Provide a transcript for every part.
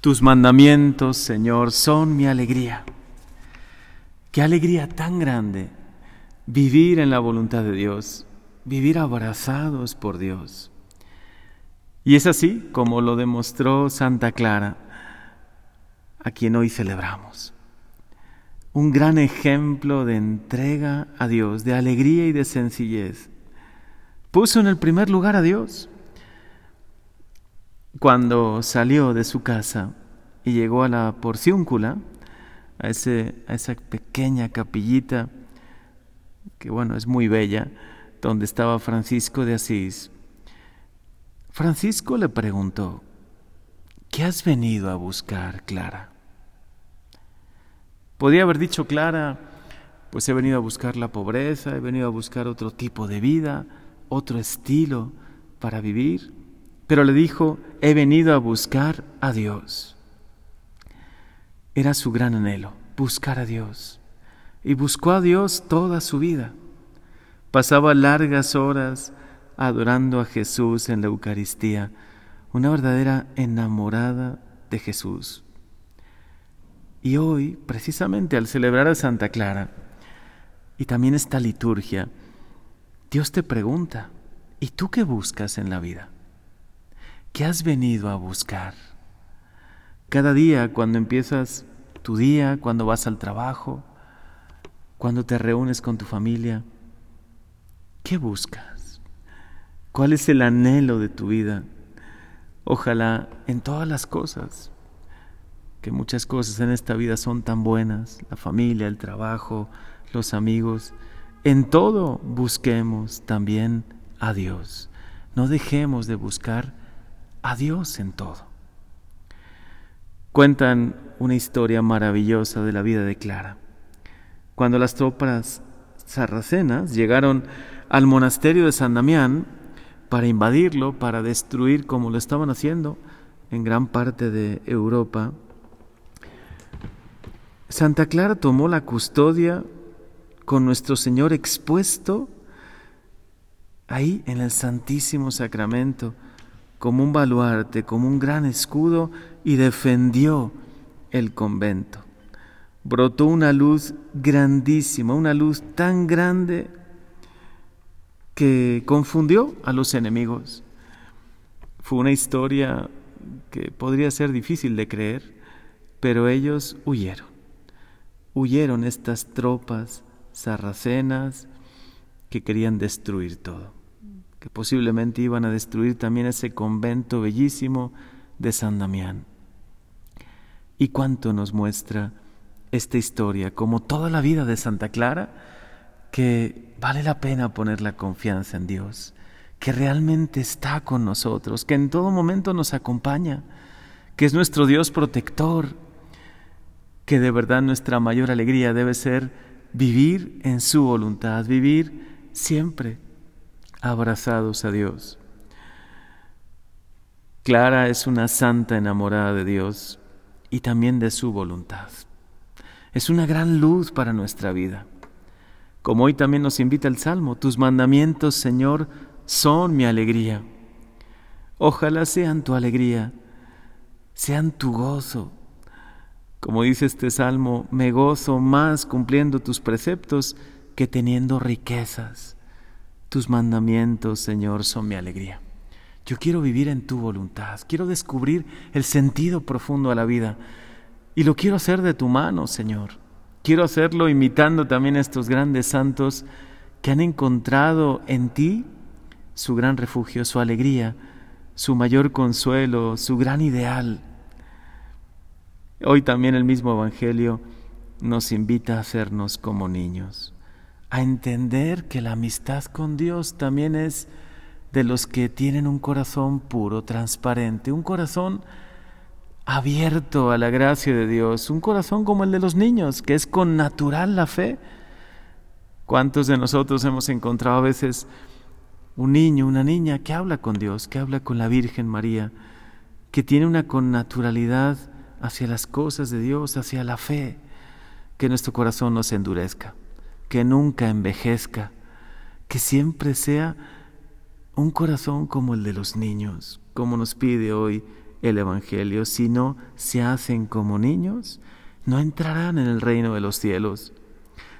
Tus mandamientos, Señor, son mi alegría. Qué alegría tan grande vivir en la voluntad de Dios, vivir abrazados por Dios. Y es así como lo demostró Santa Clara, a quien hoy celebramos. Un gran ejemplo de entrega a Dios, de alegría y de sencillez. Puso en el primer lugar a Dios cuando salió de su casa y llegó a la porciúncula, a, ese, a esa pequeña capillita, que bueno, es muy bella, donde estaba Francisco de Asís, Francisco le preguntó, ¿qué has venido a buscar, Clara? Podía haber dicho Clara, pues he venido a buscar la pobreza, he venido a buscar otro tipo de vida, otro estilo para vivir pero le dijo, he venido a buscar a Dios. Era su gran anhelo, buscar a Dios. Y buscó a Dios toda su vida. Pasaba largas horas adorando a Jesús en la Eucaristía, una verdadera enamorada de Jesús. Y hoy, precisamente al celebrar a Santa Clara, y también esta liturgia, Dios te pregunta, ¿y tú qué buscas en la vida? ¿Qué has venido a buscar? Cada día, cuando empiezas tu día, cuando vas al trabajo, cuando te reúnes con tu familia, ¿qué buscas? ¿Cuál es el anhelo de tu vida? Ojalá en todas las cosas, que muchas cosas en esta vida son tan buenas, la familia, el trabajo, los amigos, en todo busquemos también a Dios. No dejemos de buscar a Dios en todo. Cuentan una historia maravillosa de la vida de Clara. Cuando las tropas sarracenas llegaron al monasterio de San Damián para invadirlo, para destruir como lo estaban haciendo en gran parte de Europa, Santa Clara tomó la custodia con nuestro Señor expuesto ahí en el Santísimo Sacramento como un baluarte, como un gran escudo, y defendió el convento. Brotó una luz grandísima, una luz tan grande que confundió a los enemigos. Fue una historia que podría ser difícil de creer, pero ellos huyeron. Huyeron estas tropas sarracenas que querían destruir todo que posiblemente iban a destruir también ese convento bellísimo de San Damián. ¿Y cuánto nos muestra esta historia, como toda la vida de Santa Clara, que vale la pena poner la confianza en Dios, que realmente está con nosotros, que en todo momento nos acompaña, que es nuestro Dios protector, que de verdad nuestra mayor alegría debe ser vivir en su voluntad, vivir siempre abrazados a Dios. Clara es una santa enamorada de Dios y también de su voluntad. Es una gran luz para nuestra vida. Como hoy también nos invita el Salmo, tus mandamientos, Señor, son mi alegría. Ojalá sean tu alegría, sean tu gozo. Como dice este Salmo, me gozo más cumpliendo tus preceptos que teniendo riquezas. Tus mandamientos, Señor, son mi alegría. Yo quiero vivir en tu voluntad, quiero descubrir el sentido profundo a la vida y lo quiero hacer de tu mano, Señor. Quiero hacerlo imitando también a estos grandes santos que han encontrado en ti su gran refugio, su alegría, su mayor consuelo, su gran ideal. Hoy también el mismo Evangelio nos invita a hacernos como niños a entender que la amistad con Dios también es de los que tienen un corazón puro, transparente, un corazón abierto a la gracia de Dios, un corazón como el de los niños, que es con natural la fe. ¿Cuántos de nosotros hemos encontrado a veces un niño, una niña que habla con Dios, que habla con la Virgen María, que tiene una connaturalidad hacia las cosas de Dios, hacia la fe, que nuestro corazón no se endurezca? Que nunca envejezca, que siempre sea un corazón como el de los niños, como nos pide hoy el Evangelio, si no se hacen como niños, no entrarán en el reino de los cielos.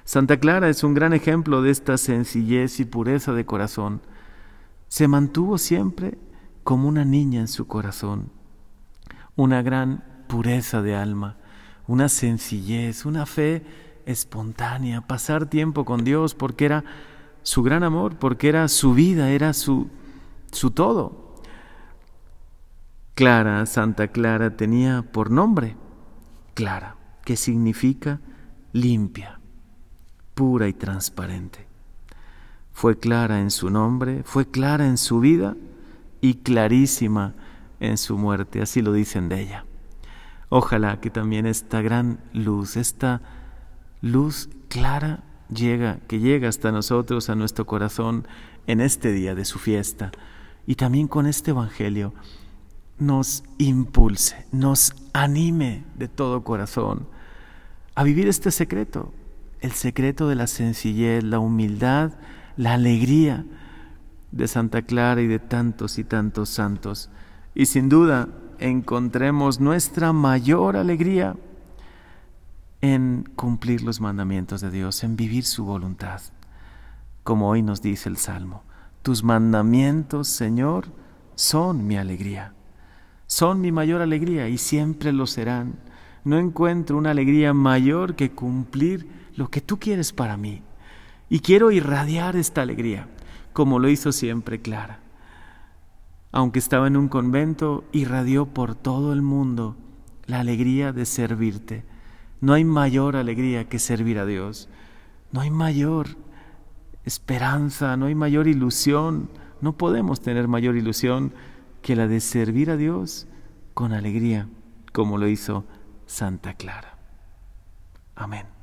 Santa Clara es un gran ejemplo de esta sencillez y pureza de corazón. Se mantuvo siempre como una niña en su corazón, una gran pureza de alma, una sencillez, una fe espontánea, pasar tiempo con Dios porque era su gran amor, porque era su vida, era su, su todo. Clara, Santa Clara, tenía por nombre Clara, que significa limpia, pura y transparente. Fue clara en su nombre, fue clara en su vida y clarísima en su muerte, así lo dicen de ella. Ojalá que también esta gran luz, esta luz clara llega, que llega hasta nosotros, a nuestro corazón, en este día de su fiesta, y también con este Evangelio, nos impulse, nos anime de todo corazón a vivir este secreto, el secreto de la sencillez, la humildad, la alegría de Santa Clara y de tantos y tantos santos. Y sin duda encontremos nuestra mayor alegría en cumplir los mandamientos de Dios, en vivir su voluntad, como hoy nos dice el Salmo. Tus mandamientos, Señor, son mi alegría, son mi mayor alegría y siempre lo serán. No encuentro una alegría mayor que cumplir lo que tú quieres para mí. Y quiero irradiar esta alegría, como lo hizo siempre Clara. Aunque estaba en un convento, irradió por todo el mundo la alegría de servirte no hay mayor alegría que servir a Dios. No hay mayor esperanza, no hay mayor ilusión. No podemos tener mayor ilusión que la de servir a Dios con alegría, como lo hizo Santa Clara. Amén.